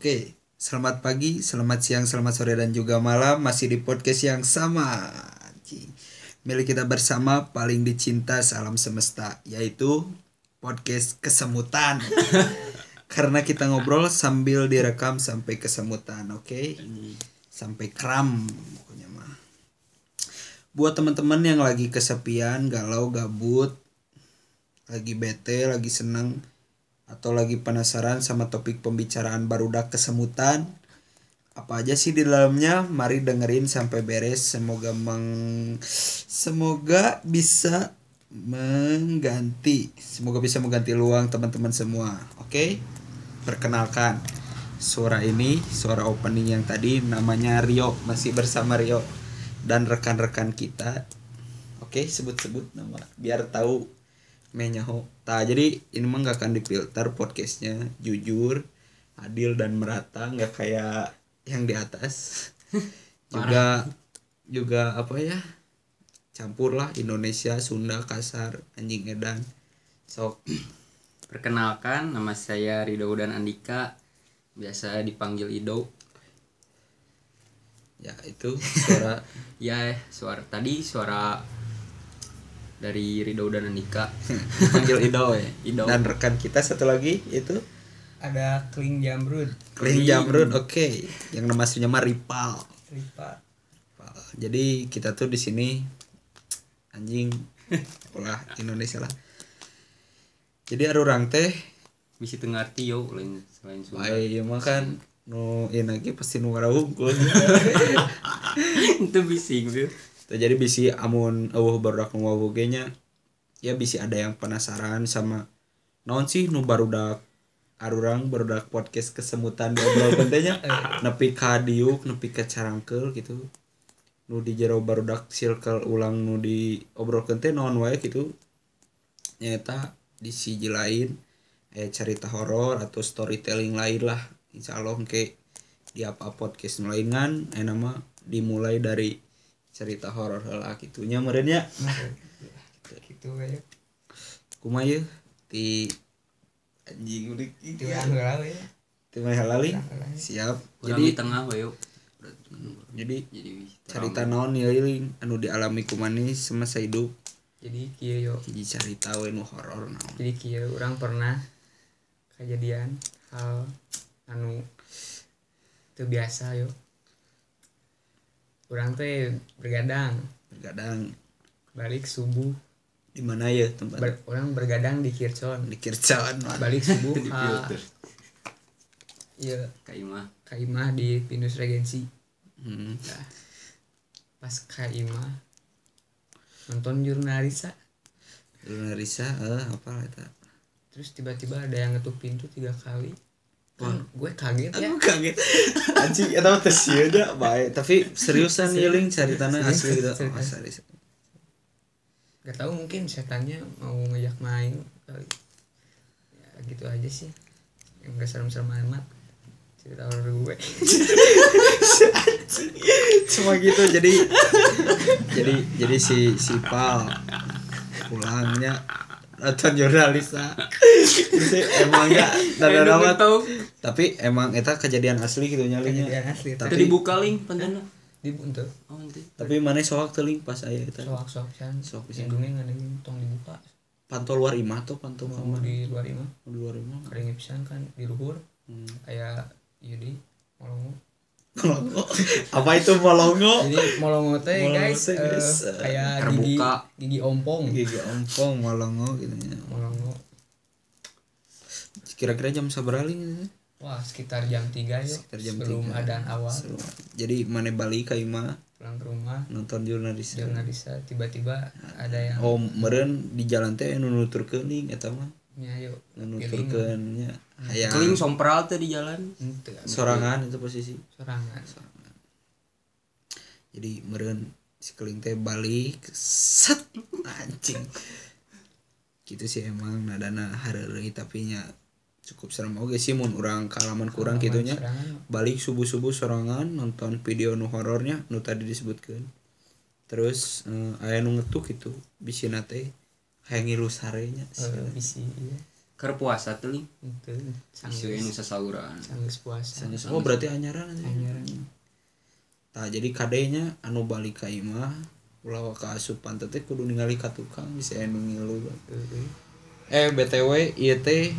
Oke, selamat pagi, selamat siang, selamat sore dan juga malam masih di podcast yang sama. Milik kita bersama paling dicinta salam semesta yaitu podcast kesemutan. Karena kita ngobrol sambil direkam sampai kesemutan, oke? Sampai kram pokoknya mah. Buat teman-teman yang lagi kesepian, galau, gabut, lagi bete, lagi seneng atau lagi penasaran sama topik pembicaraan barudak kesemutan? Apa aja sih di dalamnya? Mari dengerin sampai beres. Semoga meng semoga bisa mengganti. Semoga bisa mengganti luang teman-teman semua. Oke? Perkenalkan suara ini suara opening yang tadi namanya Rio. Masih bersama Rio dan rekan-rekan kita. Oke? Sebut-sebut nama biar tahu menyaho tak jadi ini mah nggak akan difilter podcastnya. Jujur adil dan merata nggak kayak yang di atas. Juga juga apa ya? Campur lah Indonesia Sunda kasar anjing edan sok. Perkenalkan, nama saya Rido dan Andika, biasa dipanggil Ido. ya itu suara. Ya, suara tadi suara dari Rido dan Andika. panggil Ido ya Ido. dan rekan kita satu lagi itu ada Kling Jamrud Kling Jamrud oke yang nama aslinya mah Ripal Ripal. jadi kita tuh di sini anjing ulah Indonesia lah jadi ada orang teh Bisa ngerti yo lain selain Sunda. baik ya makan nu ini lagi pasti nu ngarahungkul Itu bising tuh. Tuh, jadi bisi amun eueuh barudak nu nya ya bisi ada yang penasaran sama naon sih nu barudak arurang barudak podcast kesemutan diobrol teh nepi ka diuk nepi ka carangkeul gitu. Nu di jero barudak circle ulang nu di obrolkeun teh naon wae gitu. Nyata di siji lain eh cerita horor atau storytelling lain lah. Insya Allah ke di apa podcast lain kan eh nama dimulai dari cerita horor lah gitunya merenya gitu kayak kumaha ye ti anjing udah itu yang galau ya. Ti mah halali siap. Jadi jadi di tengah we yo. jadi Jadi cerita naon ya iling anu dialami kumani semasa hidup? Jadi kia yo jadi cerita we nu horor naon. Jadi kia orang pernah kejadian hal anu itu biasa yo orang teh bergadang. Bergadang. Balik subuh. Di mana ya tempat? Ber- orang bergadang di Kircon. Di Kircon balik subuh Di filter. iya. Kaimah. kaimah di Pinus Regensi. Hmm. pas kaimah nonton jurnalisa. Luna Risa eh apa eta terus tiba-tiba ada yang ngetuk pintu tiga kali kan gue kaget ya. Aku kaget. Anjing eta mah teh sieun da bae tapi seriusan ieu ling caritana Serius, asli gitu. oh, serius. gak tahu mungkin setannya mau ngajak main kali. Ya gitu aja sih. Yang gak serem-serem amat. Cerita horor gue. Cuma gitu jadi jadi jadi si si Pal pulangnya nonton jurnalis lah Itu emangnya amat. tahu. tapi emang eta kejadian asli gitu nyalinya. Kejadian asli. Tapi- Tadi buka link pantana. di untuk. Oh, nanti. tapi mana soak teling pas aya eta soak soak can Soak hidungnya nggak ada yang tong dibuka. Pantau luar imah tuh pantau mau kamar di luar imah. Di luar imah. Kering pisan kan di luhur. Hmm. kayak yudi molongo Molongo. apa itu molongo? Jadi molongo teh guys, guys, eh, kayak gigi terbuka. gigi ompong. Gigi ompong molongo gitu ya. Molongo. Kira-kira jam seberapa ling wah sekitar jam 3 ya Sekitar jam sebelum tiga. adaan awal. Jadi mana balik ke imah pulang ke rumah. Nonton jurnalis jurnalisa tiba-tiba ada yang oh meren di jalan teh nu nuturkeun ling eta mah nyayo nu nuturkeun nya hayang. Keling sompral tuh di jalan. ente sorangan itu posisi. Sorangan. Jadi meren si keling teh balik set anjing. Gitu sih emang nadana hareureuy tapi nya cukup serem. Oge sih mun urang kalaman kurang gitunya. sorangan balik subuh subuh sorangan nonton video nu horornya nu tadi disebutkan terus eh, aya nu ngetuk itu bisi nate hayang ngilu sarenya eh, bisi iya. keur puasa tuh ling itu isu sanggeus nu sasauran sanggeus puasa oh berarti anyaran aja. anyaran Tah jadi kadenya anu balik ka imah ulah ka asupan teh kudu ningali ka tukang bisa anu ngilu. Eh BTW ieu teh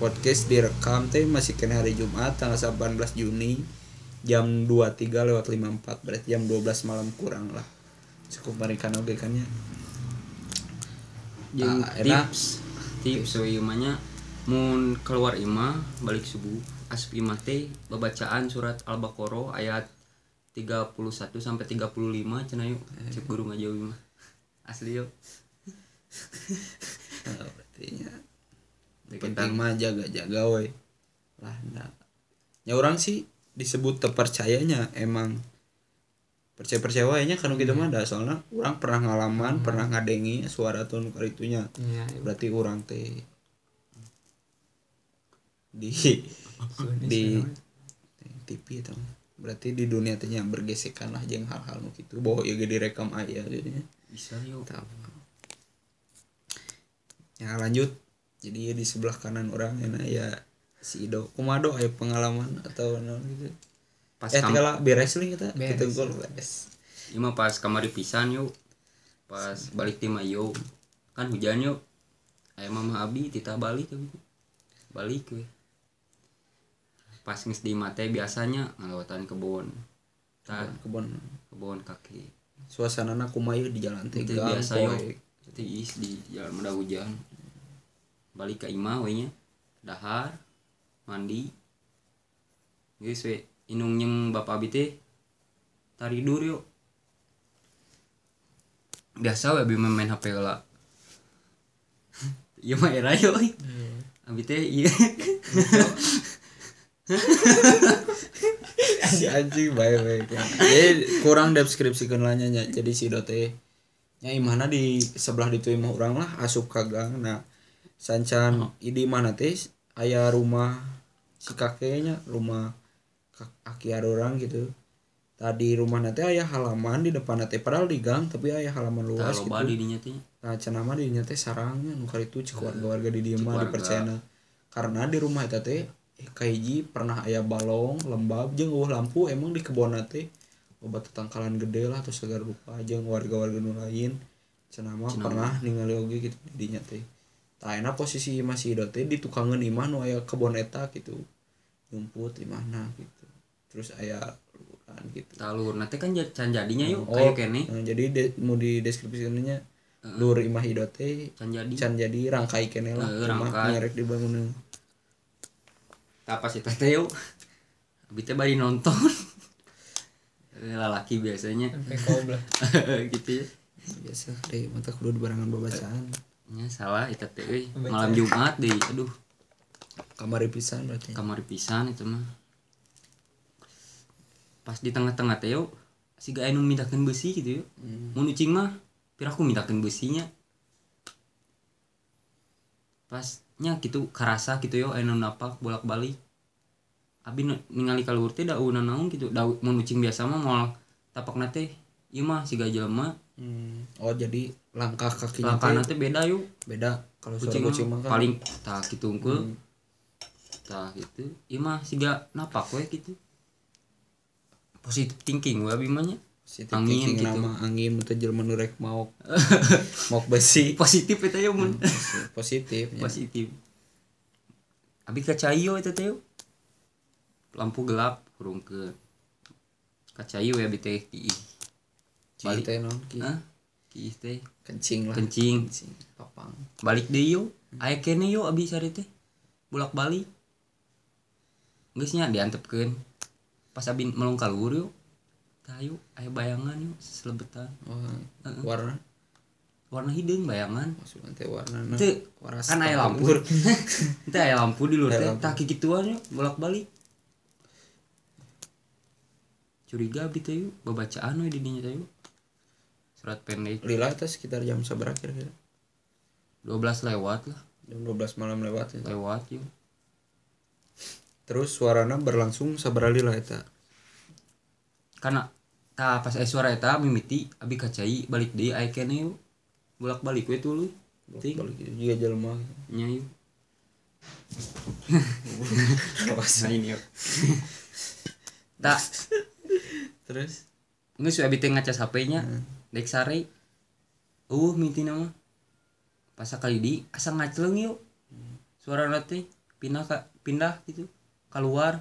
podcast direkam teh masih kena hari Jumat tanggal 18 Juni jam 23 lewat 54 berarti jam 12 malam kurang lah. Cukup barikan oge kan ya. Jeung Ah, enak. tips tips so imahnya mun keluar imah balik subuh asup imah teh babacaan surat al-baqarah ayat 31 sampai 35 cenah yuk cek guru ngajauh imah asli yuk Nah, berarti nya Dek penting mah jaga-jaga we. Lah nah. Ya orang sih disebut terpercayanya emang percaya percaya wae nya kan gitu mah da soalnya orang pernah ngalaman pernah ngadengi suara tuh karitunya Iya, berarti orang teh di di TV itu berarti di dunia teh nya bergesekan lah jeung hal-hal nu kitu. Bahwa ieu ge direkam aya gitu nya. Bisa yuk. Ya lanjut. Jadi ya di sebelah kanan orang enak ya si Ido. Kumado aya pengalaman atau naon gitu pas eh tinggal beres lagi kita Beres. kita gol beres. Imah pas kamari pisan yuk. Pas balik tim yuk kan hujan yuk. Aya mama abi tita balik gitu balik we pas geus di mate biasanya ngalawatan kebon. Tah kebon kebon. kaki. Suasana kumayu di jalan gang biasa yuk. Tiis di jalan mudah hujan. Balik ke imah we nya. Dahar mandi. Geus we inung nyeng bapak abi teh taridur yuk. Biasa we abi main HP lah. Iya mah era yuk abi teh iya. Si anjing baik baik jadi kurang deskripsikan lah nya jadi si dote nya imahna di sebelah ditu imah orang lah asup ka gang. Nah sancan idi mana teh aya rumah si kakeknya rumah ada orang gitu. Tadi rumah nanti aya halaman di depan teh padahal di gang tapi aya halaman tah luas gitu. loba di dinya teh. Nah cenah mah dinya teh sarangnya nu itu cek warga-warga di dieu mah warga. dipercayana karena di rumah eta teh eh, kahiji pernah aya balong lembab jeung eueuh lampu emang di kebon teh obat tetangkalan gede lah atau segala rupa jeung warga-warga nu lain. Cenah mah pernah ningali oge gitu di dinya teh. Tah enak posisi masih ido teh di tukangan imah nu aya kebon eta gitu. Nyumput imahna gitu terus aya luran gitu. Talur. Nanti kan can jadinya yuk. Oh, kayu kene nah, jadi de- mau di deskripsikannya lur imah ido teh can jadi. can jadi rangkai kene lah. Eh, rumah rangkai. ngerek dibangun. Tak pas itu teh yuk. Abi teh bari nonton. Eh, lalaki biasanya. Gitu ya. Biasa deh mata kudu di barangan babacaan nya salah itu teh euy. malam Jumat deh. Aduh. Kamar pisan berarti. Kamar pisan itu mah pas di tengah-tengah yuk si gak anu mindakeun besi gitu yuk mau nucing mah piraku mindakeun besinya. Pasnya gitu karasa gitu yo anu napak bolak-balik. Abi nu- ningali kaluhur teh daun naon gitu daun mau nucing biasa mah moal tapak nate ieu mah si jelema Hmm. oh jadi langkah kakinya langkahna teh teh beda yuk beda. Kalau kucing, kucing mah mah kan. paling tah gitu unggul. Tah gitu. Ieu mah siga napak we gitu positive thinking we abi mah nya si angin gitu. nama angin itu jelema nu rek mau mau besi. Positif eta ya mun. Positif ya. positif. Abi kacayo eta teh lampu gelap kurung ke. Kacayo ya teh kiih. Ci teh non ki kiih teh. Kencing lah. Kencing. Kencing papang balik deh yuk aya kene yuk abi sari teh. Bolak balik geus nya diantepkeun pas abi melong kaluhur yuk tah yuk aya bayangan yuk selebetan oh, warna? Warna hideung bayangan. Maksudnya teh warna waras kan aya lampu. Teh aya lampu di luar teh. tah kikituan yuk bolak balik curiga abi teh yuk babacaan we di dinya teh yuk. Surat pendek. Lila itu sekitar jam seberapa kira-kira. 12 lewat lah. Jam 12 malam lewat ya. lewat yuk terus suarana berlangsung sabar lila eta. Karena ta pas aya suara eta mimiti abi kacai balik deui aya kene bolak balik we tuluy ting. Balik itu juga jelema nya yuk. Nah. ini yuk. Tak terus? Nggak sudah bikin ngaca HP-nya dek sare. Uh minti nama. Pas kali di asa ngaceleng yuk. Suara nanti pindah ka, pindah gitu keluar.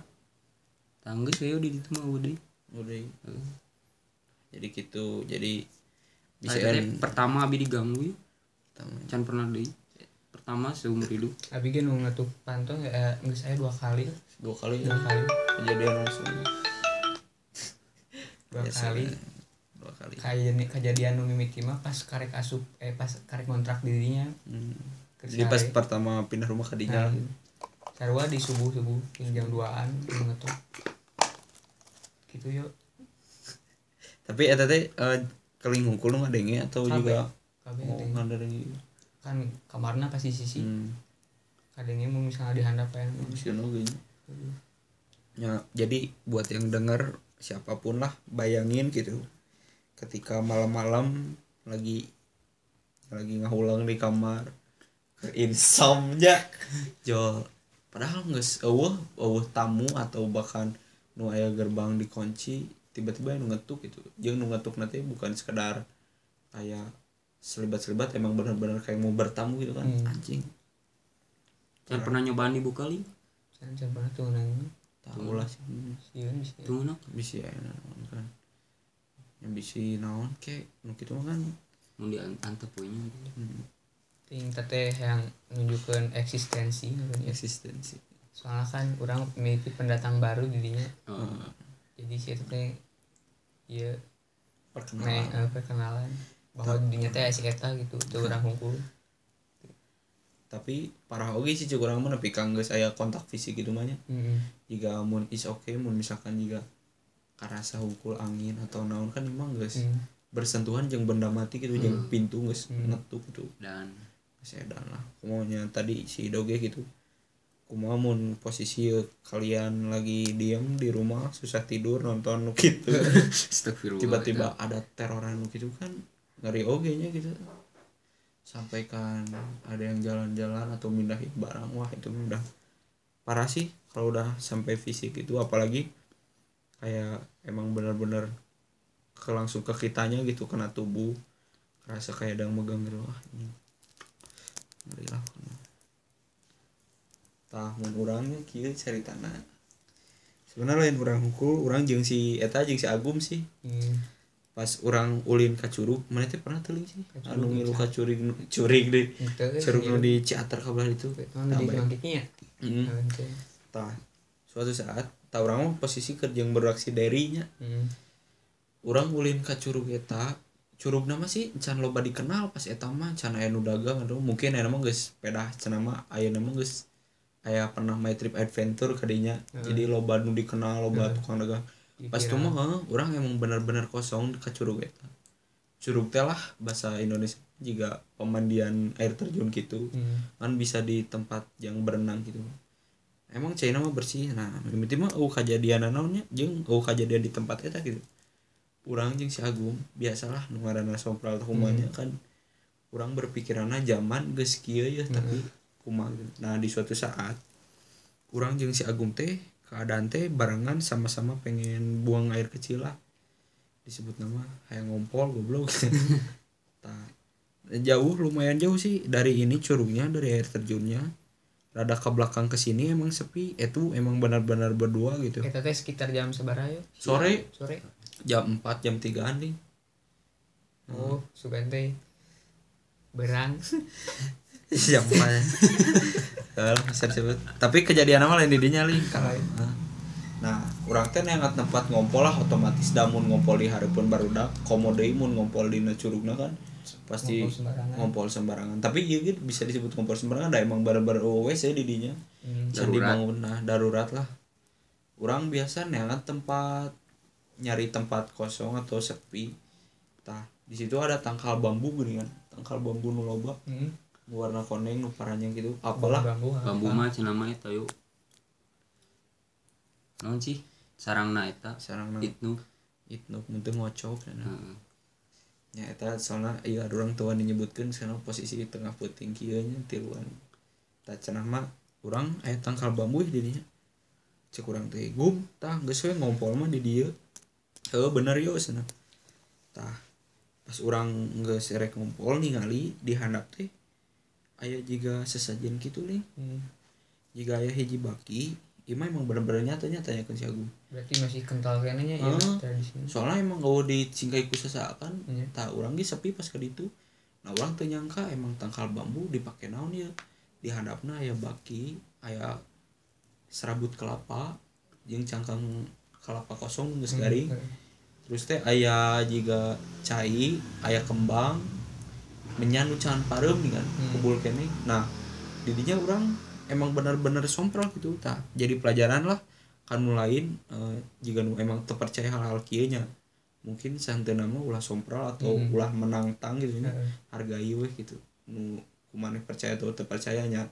Tangga saya di itu mah udah udah jadi gitu jadi bisa bisa pertama abi diganggu yuk pertama. can pernah deh pertama seumur hidup. Abi kan nu ngatup pantong ya nggak saya dua kali. Dua kali. Dua kali. Kejadian langsung. Dua Biasa, kali. dua kali. Kayak kejadian nu mimiti mah pas karek asup eh pas karek kontrak dirinya. Hmm. jadi pas pertama pindah rumah ke dinya Nah, sarua di subuh subuh jam duaan nu ngatup gitu yuk. Tapi eta teh eh, keling hungkul nu ngadenge atau Kabeh. juga kabeh oh teh. ngadenge kan kamarna pasti sisi. Hmm. Kadangnya mau misalnya dihandap ya nya. ya jadi buat yang denger siapa pun lah bayangin gitu. Ketika malam-malam lagi lagi ngahulang di kamar insomnia jol padahal nggak eueuh eueuh tamu atau bahkan nu aya gerbang dikunci tiba-tiba nu ngetuk gitu jeung nu ngetuk nanti bukan sekedar kayak selibat-selibat emang benar-benar kayak mau bertamu gitu kan. Hmm. anjing. Can pernah nyobaan ibu kali kan saya pernah tuh nang tahu lah sih. Tuh nak bisa ya naon kan. Yang bisa naon kayak nu mah kan mau diantep punya hmm, ting teteh yang menunjukkan eksistensi. Eksistensi. Soalnya kan orang memiliki pendatang baru dirinya oh, jadi si itu teh iya nih perkenalan eh, perkenalan. Bahwa dirinya teh si eta gitu tuh orang hukum tapi parah oge sih cek urang mah nepi ka geus aya kontak fisik gitu mah nya. Hmm. jika mun is okay mun misalkan jika karasa hukul angin atau naon kan emang geus Hmm. bersentuhan jeung benda mati gitu jeung pintu geus Hmm. ngetuk gitu. Dan geus edan lah kumanya tadi si doge gitu. Kumaha mun posisi kalian lagi diem di rumah susah tidur nonton gitu. Tiba-tiba ada teroran gitu kan ngeri oge nya gitu. Sampaikan ada yang jalan-jalan atau mindahin barang wah itu udah parah sih kalau udah sampai fisik itu. Apalagi kayak emang benar-benar ke langsung ke kitanya gitu kena tubuh rasa kayak ada yang megang gitu. Wah ini tahun orangnya kieu ceritana sebenarnya lain orang hukul orang jeung si eta jeung si Agum sih Hmm. pas orang ulin ka curug mana teh pernah teuling sih anu ngilu Ca. ka curig deh curug nu di Ciater kabelah itu nu di Tambah. mangkiknya ya? Hmm. Gitu. tah suatu saat tah urang mah posisi kerja yang beraksi darinya Hmm. orang ulin ka curug eta curug nama sih can loba dikenal pas eta mah can aya nu dagang aduh mungkin aya nama geus sepeda can nama aya nama geus aya pernah my trip adventure kadinya. Jadi loba nu dikenal loba tukang dagang. Pas itu mah urang emang bener-bener kosong ka curug eta. Curug teh lah bahasa Indonesia juga pemandian air terjun gitu Hmm. kan bisa di tempat yang berenang gitu emang China mah bersih nah mimiti mah uh kejadian naonnya jeung uh kejadian di tempat eta gitu urang jeung si Agung biasalah nu ngaranna sompral teh kumanya kan urang berpikiranna zaman geus kieu ya tapi kumaha gitu. nah di suatu saat urang jeung si Agung teh keadaan teh barengan sama-sama pengen buang air kecil lah disebut nama hayang ngompol goblok Tah, jauh lumayan jauh sih dari ini curugnya dari air terjunnya rada ke belakang ke sini emang sepi itu emang benar-benar berdua gitu Eta teh sekitar jam seberapa ya? Sore. Sore. Jam 4 jam 3 nih Oh, sugan teh berang. jam 4 Kalau bisa disebut tapi kejadian apa lain didinya li Nah, nah orang teh neangat tempat ngompol lah otomatis damun ngompol di hareupeun barudak komodei mun ngompol di curugna kan. Pasti Ngompol sembarangan. ngompol sembarangan. Tapi iya gitu bisa disebut ngompol sembarangan ada emang baru-baru WC di dinya. Hmm. Dibangun nah darurat lah. Orang biasa neangat tempat nyari tempat kosong atau sepi. Tah di situ ada tangkal bambu gini kan tangkal bambu nu loba. Hmm. nu warna koneng nu paranyang gitu. Apalah. Bambu. bambu mah cenah mah eta yuk. Naon sih? Sarangna eta. Sarang na itnu itu muntah ngocok cenah. Heeh. ya eta soalnya iya ada orang tua menyebutkan sekarang posisi di tengah puting kieu nya tiluan. Tak cenah mah orang aya tangkal bambu di dinya. Cek urang teh gum tah geus we ngompol mah di dieu heuh bener yo cenah tah pas urang geus rek ngompol ningali di handap teh aya jiga sesajen kitu nih Hmm. jika aya hiji baki Ima emang bener-bener nyata tanyakan si Agung berarti masih kental kayaknya ya Ah. tradisinya soalnya emang gak dicingkai ku sesakan Iya. tak orang ge sepi pas ke ditu nah orang teu nyangka emang tangkal bambu dipake naon ya di handapna aya baki aya serabut kelapa jeung cangkang kelapa kosong geus garing Hmm. terus teh aya juga cai aya kembang menyan nu can parem nih kan Hmm. kubul kene nah didinya orang emang bener-bener sompral gitu tak jadi pelajaran lah kan lain eh, jika nu emang terpercaya hal-hal kieu nya mungkin santai nama ulah sompral atau Hmm. ulah menantang gitu nya Heeh. hargai weh gitu nu kumaneh percaya atau terpercayanya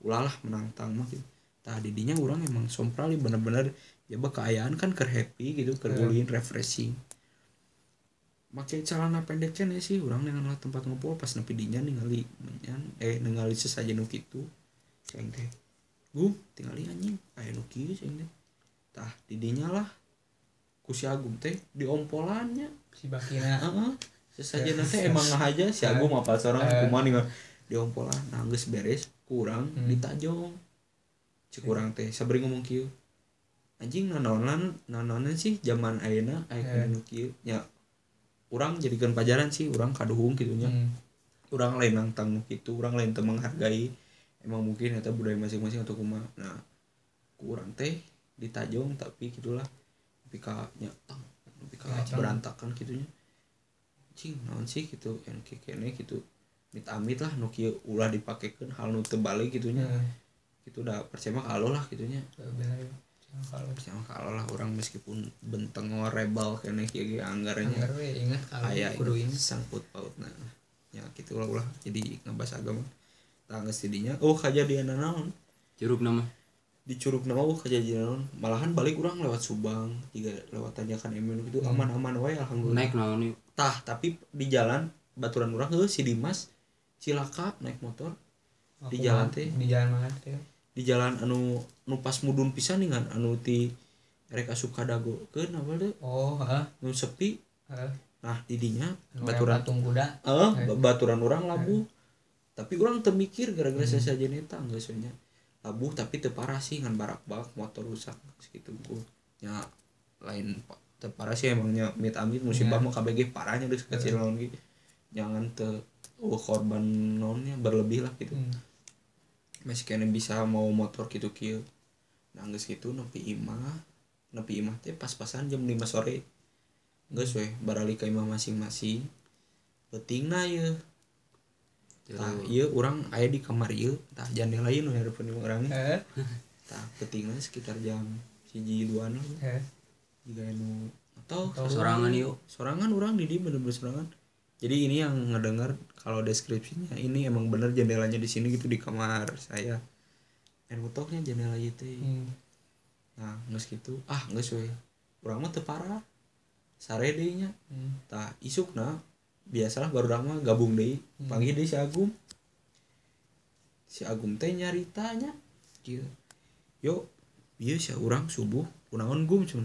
ulah lah menantang mah gitu tah didinya orang emang sompral ya bener-bener ya keayaan kan ker happy gitu ker ulin refreshing. Pakai celana pendek cenah sih orang dengan tempat ngobrol pas nepi dinya ningali menyan eh ningali sesajen nu kitu ceng teh gum tingali anjing aya nu kieu ceng teh tah didinya lah. Ku si Agung teh diompolannya si bakina. Heeh. Sesajen teh emang ngahaja si Agung apa seorang Eh. kumaha nih diompolan nah geus beres kurang Hmm. ditajong. Cek kurang teh sabari ngomong kieu anjing nanonan nanonan sih zaman ayeuna aya Eh. nu kieu nya urang jadikan pelajaran sih urang kaduhung gitu nya Hmm. urang lain nantang nu kitu urang lain teu menghargai emang mungkin eta budaya masing-masing atau kumaha nah kurang teh ditajong tapi gitulah tapi ka nya tang tapi ka Ngacang. berantakan gitunya cing naon sih gitu yang kene gitu mit amit lah nu kieu ulah dipakekeun hal nu teu balik gitunya Heeh. gitu udah percaya mah kalau lah gitunya ya. Kalau mah kalau lah orang meskipun benteng rebel kene kieu ge anggarannya. Anggar we ingat kalau kudu ini sangkut paut. Nah ya gitu lah ulah. Jadi ngebahas agama. Tangga didinya oh kejadian naon? Curug nama. di curug nama oh kejadian naon? Malahan balik orang lewat Subang juga lewat tanjakan emen gitu. Hmm. aman-aman wae alhamdulillah. Naik naon yuk. tah tapi di jalan baturan orang heuh si Dimas cilaka naik motor. Di jalan teh. di jalan mana teh di jalan anu nu pas mudun pisan nih kan anu ti rek asup kadago ke apa deh oh heeh. Nu sepi. Heeh. Nah didinya Nu baturan patung kuda eh Eh. baturan orang labuh. Tapi orang temikir gara-gara Hmm. saya saja neta enggak soalnya. Labuh tapi teu parah sih ngan barak bak motor rusak segitu gua. Nya lain pa- teu parah sih emangnya mit amit musibah Ya. mah KBG parahnya geus kecil naon gitu jangan te oh, korban nonnya berlebih lah gitu. Hmm. Masih kena bisa mau motor gitu kieu geus gitu nepi imah nepi imah teh pas-pasan jam 5 sore. Geus we barali ka imah masing-masing. Pentingna ye tah ieu urang aya di kamar ieu. Tah jandela ieu nu hareupeun urang. Heeh. tah pentingna sekitar jam siji duaan lah jika nu atau Sorangan yuk. sorangan orang di bener-bener sorangan jadi ini yang ngedengar kalau deskripsinya ini emang bener jendelanya di sini gitu di kamar saya. Dan utoknya jendela itu Hmm. nah nges gitu. Ah nges we urang mah teu parah sare deui nya Hmm. tah isukna biasalah baru mah gabung deui panggil deui si Agum si Agum teh nyaritanya kieu yo ieu sia urang subuh. Kunaon gum cun?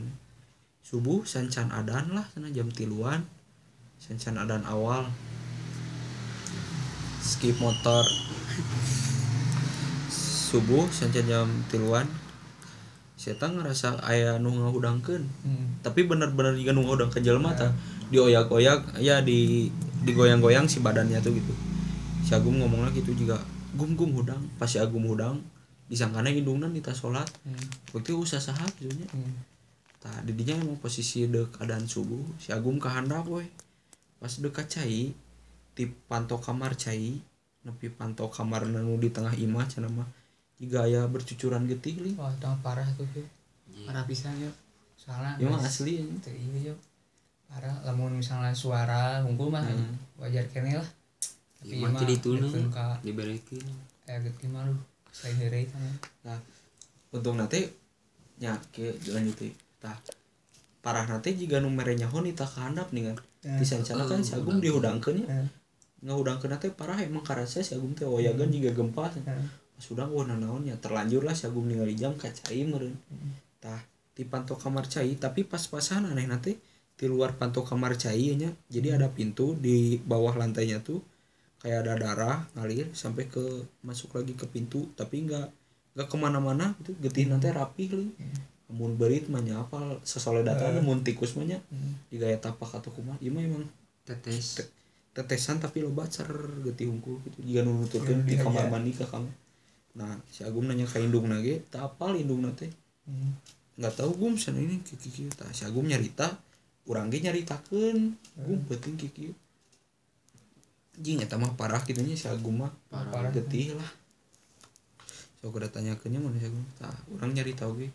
Subuh sancan adan lah sana jam tiluan sancan adan awal. Skip motor. Subuh sancan jam tiluan. Saya ngerasa aya nu ngahudangkeun Hmm. tapi bener-bener juga nu ngahudangkeun jelema tah dioyak-oyak ya di digoyang-goyang si badannya tuh gitu. Si Agum ngomongnya gitu juga gum gum hudang pas si Agum hudang disangkana indungna di tas sholat. Hmm. waktu usah sahab gitu nya Hmm. tah didinya emang posisi dek keadaan subuh si Agum kehandap we pas dekat cai di pantau kamar cai nepi pantau kamar nu di tengah imah cenah mah jika aya bercucuran getih li. Wah itu parah tuh yuk parah pisan yuk soalnya ya mah geus- asli ya. Teu iya yuk parah lamun misalnya suara unggul mah Hmm. wajar kene lah. Ya, mah jadi itu ka dibalikin. aya getih mah lu saya heureuy tah. Nah untung nate nya ke lanjut tah parah nate jika nu mere nyahon itah kehandap nih kan. Ya. sancana kan si Agung dihudangkeun ya. Heeh. ngahudangkeun teh parah emang karasa si Agung teh oyagan juga gempa. Heeh. sudah oh naonnya terlanjur lah si Agung ningali jam kacai meureun. Tah di panto kamar cai tapi pas-pasan aneh nanti di luar panto kamar cai nya jadi ada pintu di bawah lantainya tuh kayak ada darah ngalir sampai ke masuk lagi ke pintu tapi nggak nggak ke mana-mana gitu getih nanti rapi mun berit mah nya apa sesoleh datang mun tikus mah nya di gaya tapak atau kumaha ieu mah emang tetes. Te- tetesan tapi loba cer getih hungkul gitu. Jika nunuturkeun di Iya, kamar iya. mandi ke kamar nah si Agung nanya ka indung nage tak apal indung teh? Hmm. nggak tahu gum. Sana ini kiki kiki tah si Agung nyarita urang ge nyaritakeun. Gum penting kiki jing eta mah parah gitu nya si Agung mah. Parah. getih lah. So udah tanya ke nya mana si Agung tah urang nyarita oge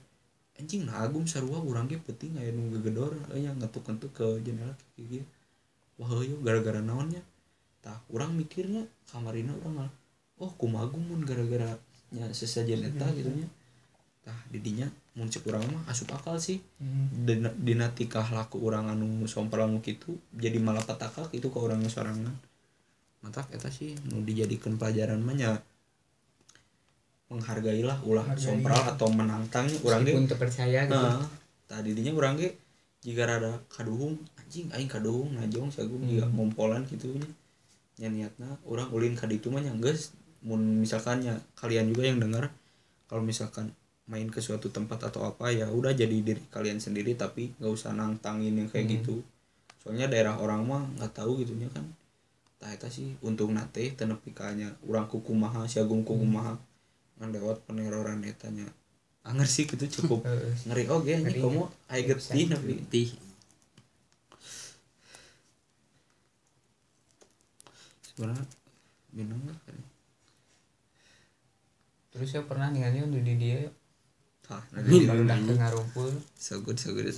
anjing Agung sarua urang ge penting aya nu gegedor aya ngetuk-ngetuk ke jendela kiki kiki wah gara-gara naonnya tah urang mikirnya kamarina urang ngalah, oh kumagung mun gara-gara nya sesajen eta gitu nya. Tah didinya mun cek urang mah asup akal sih. Hmm. dina, dina tikah laku urang anu sompral anu kitu jadi malapetaka itu ke urang sorangan. Matak eta sih nu dijadikan pelajaran mah menghargailah ulah Hargai. sompral atau menantang urang ge meskipun terpercaya gitu. Nah, tadi dinya urang ge jika rada kaduhung anjing aing kaduhung najong sagung juga Hmm. ngompolan gitu nya nya niatna urang ulin ka ditu mah geus mun misalkan nya kalian juga yang dengar kalau misalkan main ke suatu tempat atau apa ya udah jadi diri kalian sendiri tapi nggak usah nantangin yang kayak Hmm. gitu. Soalnya daerah orang mah nggak tahu gitunya kan. Tah eta sih untung nate tenepi kanya urang kukumaha si agung kukumaha. ngan lewat peneroran etanya anger sih gitu cukup ngeri. Oge anjing Ngeri, kamu aya getih tapi getih sebenarnya minum lah terus saya pernah ningali untuk di dia? Tah Minum. baru nanti datang ngarumpul so good so good.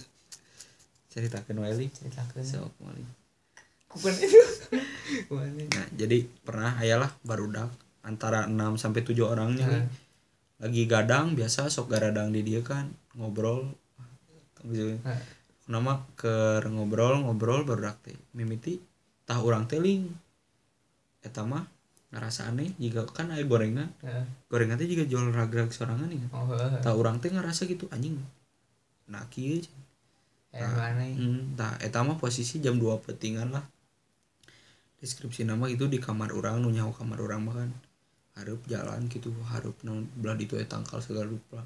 Ceritakan wae ceritakan so itu Kupen itu. nah jadi pernah ayalah barudak antara 6 sampai 7 orangnya Nah. lagi gadang biasa sok garadang di dia kan. Ngobrol. Gitu. Nah, nama ke ngobrol ngobrol teh. Mimiti tah urang teling eta mah ngerasa aneh. Jika kan aya gorengan. Nah. gorengan teh juga jual rag-rag sorangan nih oh heeh. tah urang teh ngerasa gitu anjing. Nah kieu kayak mana ya? hmm, tah eta mah posisi jam 2 petingan lah. Deskripsi nama itu di kamar orang nu nyaho kamar orang mah kan hareup jalan gitu hareup naon belah eta tangkal segala rupa.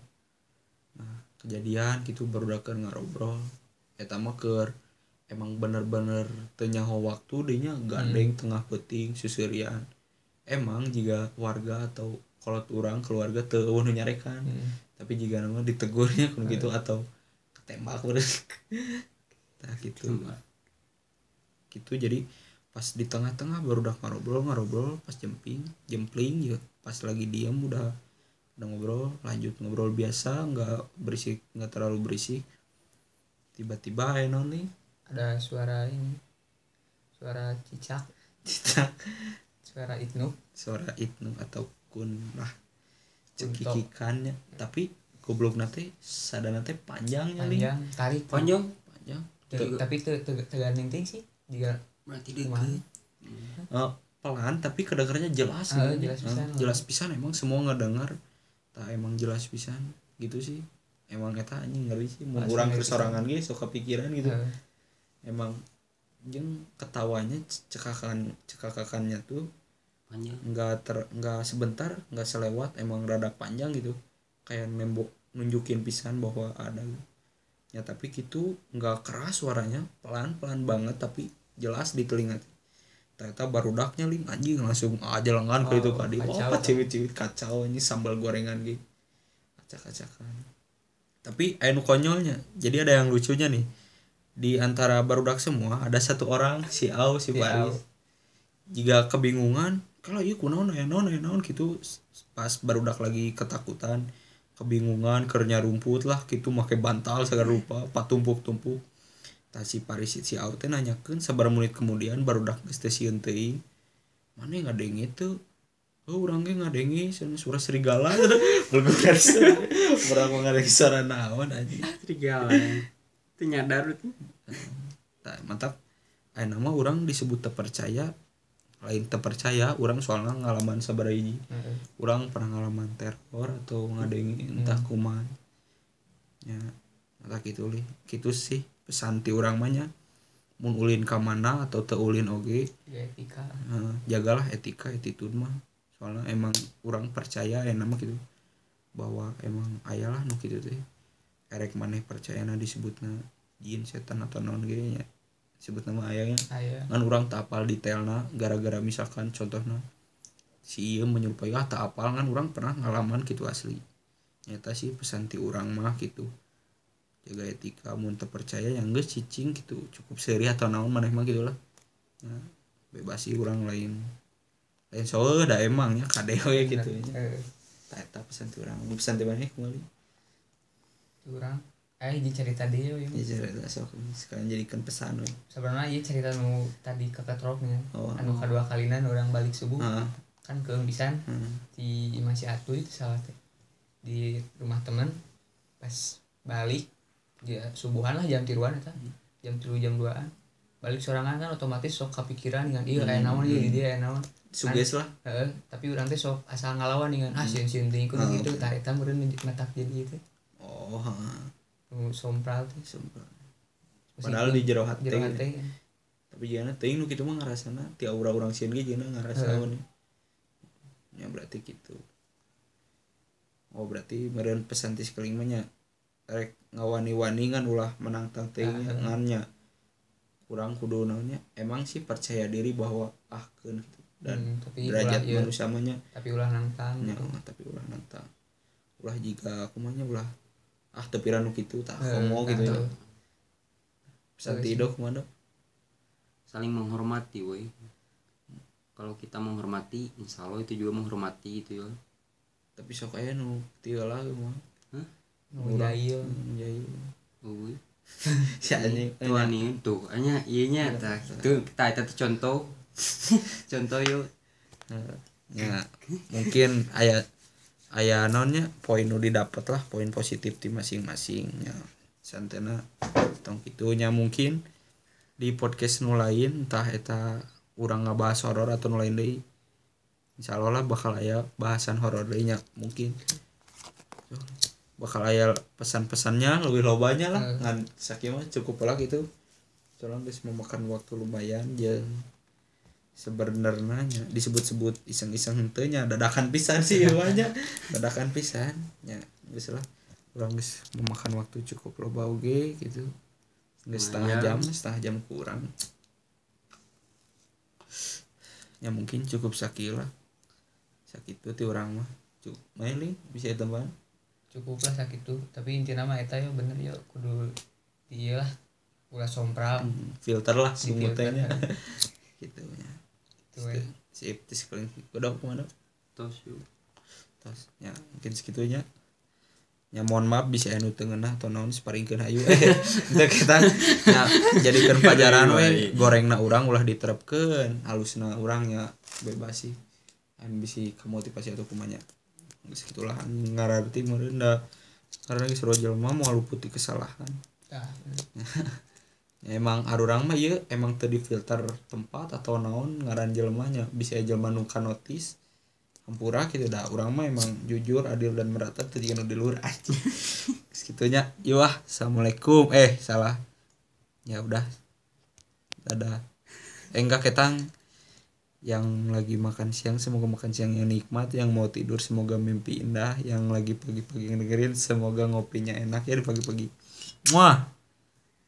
Nah kejadian gitu barudakeun ngarobrol eta mah keur emang bener-bener teu nyaho waktu dinya gandeng tengah peting susurian emang jika warga atau kalau orang keluarga nu nyarekan. Hmm. tapi jika nama ditegurnya kun gitu atau ketembak terus nah gitu. Cuma, gitu jadi pas di tengah-tengah baru udah ngobrol ngobrol pas jemping jempling ya pas lagi diam udah udah ngobrol lanjut ngobrol biasa nggak berisik nggak terlalu berisik. Tiba-tiba non nih ada suara ini. Suara cicak. Cicak. Suara itnuk suara itnu atau kun lah. Cekikikannya. Tapi goblok nate sadana teh panjangnya nih panjang tarik. Panjang. Panjang. Te- tapi te- te- tegandeng ting sih. Jika berarti deket Eh, pelan tapi kedengarannya jelas Ah, gitu. jelas pisan. jelas pisan emang semua ngedengar tak emang jelas pisan gitu sih. Emang eta anjing ngeri sih mau ngeri kesorangan gitu sok kepikiran gitu. Heeh. emang jeng ketawanya cekakan cekakakannya tuh panjang. nggak ter nggak sebentar nggak selewat emang rada panjang gitu. Kayak membo nunjukin pisan bahwa ada. Ya tapi gitu nggak keras suaranya pelan pelan banget tapi jelas di telinga. Ternyata barudaknya ling anjing langsung aja lengan ke Oh, itu kadi kacau. oh ciwit-ciwit kacau ini sambal gorengan gitu acak-acakan. Tapi anu konyolnya. Jadi ada yang lucunya nih. Di antara barudak semua ada satu orang si Au si Baris Au. jika kebingungan kalau iya kunaon ya naon ya naon? Gitu. Pas barudak lagi ketakutan kebingungan kernya rumput lah gitu make bantal segala rupa patumpuk-tumpuk si Paris si Au teh nanyakeun sabar menit kemudian barudak geus teh sieun teuing mana yang ngadenge tuh Oh, orang ge ngadenge sana suara serigala. Belum Orang ngadenge suara naon anjing. Serigala. Itu nyadar itu. Tah, mantap. Aya nama orang disebut terpercaya lain terpercaya orang soalnya ngalaman sabar hiji. Heeh. orang pernah ngalaman teror atau ngadengi entah kumaha. Ya entah gitu li. Gitu sih pesan ti urang mah nya mun ulin ka mana atau teu ulin oge ya etika. eh, jagalah etika attitude mah. Soalnya emang orang percaya ya nama gitu bahwa emang ayalah nu gitu teh. Erek maneh percaya na disebutna jin setan atau non ge nya. Disebut nama ayahnya aya. Kan orang tak apal detailna gara-gara misalkan contohnya si ieu menyerupai ah tak apal kan orang pernah ngalaman gitu asli. Nyata sih pesan ti urang mah gitu jaga etika mun teu percaya yang geus cicing gitu. Cukup seri atau naon maneh mah gitu lah ya, bebas sih orang lain. Lain soalnya da emangnya kadeo ya gitu nya Heeh. tak eta pesan ti urang pesan ti maneh kembali urang eh jadi cerita dia ya ya cerita sok. Sekarang jadikan pesan we. sebenarnya iya cerita nu tadi ke ketroknya Oh. anu kedua kalinan orang balik subuh. Heeh. kan ke pisan heeh. di masih atu itu salah teh. Di rumah teman pas balik dia subuhan lah jam tiruan eta jam tilu jam duaan. Balik sorangan kan otomatis sok kepikiran dengan iya kayak naon iya di dia kayak naon. Suges lah. Heeh, tapi orang teh sok asal ngalawan dengan ah sieun sieun teh ikut Oh, gitu tah eta meureun ngetak jadi itu oh heeh. sompral teh. Sumpah. padahal di jero hati jero hati tapi jangan teuing nu kitu mah ngarasana ti aura urang sieun ge jeung ngarasa Heeh. nih. Ya berarti gitu oh berarti meureun pesan ti sekeliling mah nya rek ngawani-wani kan ulah menantang teuing Ah, ah. ngannya kurang kudu naonnya emang sih percaya diri bahwa ahkeun gitu dan Hmm, tapi derajat ulah, iya. manusia nya tapi ulah nantang nya tapi ulah nantang ulah jika aku mah nya ulah ah tapi nu kitu tak Eh, homo gitu ya tahu. pesan Terus. ti dok kumaha Dok? saling menghormati woi kalau kita menghormati insya Allah itu juga menghormati gitu ya tapi sok aya nu tiga lah mah jahil. Jahil. Woi. si anjing. Tuh nih tuh hanya iya nya tah itu contoh. Contoh yuk. Ya. Mungkin aya aya nonnya poin nu didapat lah poin positif di masing-masing ya. Santena tong kitunya mungkin di podcast nu lain entah eta urang ngabahas horor atau nu lain deui insya Allah lah bakal aya bahasan horor deui nya mungkin bakal aya pesan-pesannya lebih lobanya lah. Hmm. ngan sakieu mah cukup lah gitu. Soalnya geus memakan waktu lumayan jeung sebenarnya disebut-sebut iseng-iseng henteu nya dadakan pisan sih banyak dadakan pisan ya geus lah. Urang geus memakan waktu cukup loba oge gitu. Geus setengah jam setengah jam kurang. Ya mungkin cukup sakieu lah. Sakitu ti urang mah. Cukup main bisa tambahan cukup lah sakit tuh tapi intinya mah eta yo bener yo kudu iya lah ulah sompral. Hmm, filter lah Di sumutnya filter. gitu ya. Gitu we. sip di sekeliling udah ke mana tos yuk tos ya mungkin segitunya. Ya mohon maaf bisa anu tengah atau naon sparingkeun hayu. Teu kita ya. jadikan pelajaran we gorengna urang ulah diterapkeun. Halusna urangnya bebas sih. Anu bisi kemotivasi atau kumanya geus gitulah ngararti meureun da karena geus jelema mau luputi kesalahan. Ya, emang arurang mah ieu emang teu difilter tempat atau naon ngaran jelmanya. Bisa jelema nu notis hampura gitu dah. Urang mah emang jujur adil dan merata jiga nu di luhur anjing. Segitunya yuk ah assalamualaikum. Eh salah. Ya udah. Dadah. Eh enggak ketang yang lagi makan siang semoga makan siang yang nikmat yang mau tidur semoga mimpi indah yang lagi pagi-pagi dengerin semoga ngopinya enak ya di pagi-pagi. Muah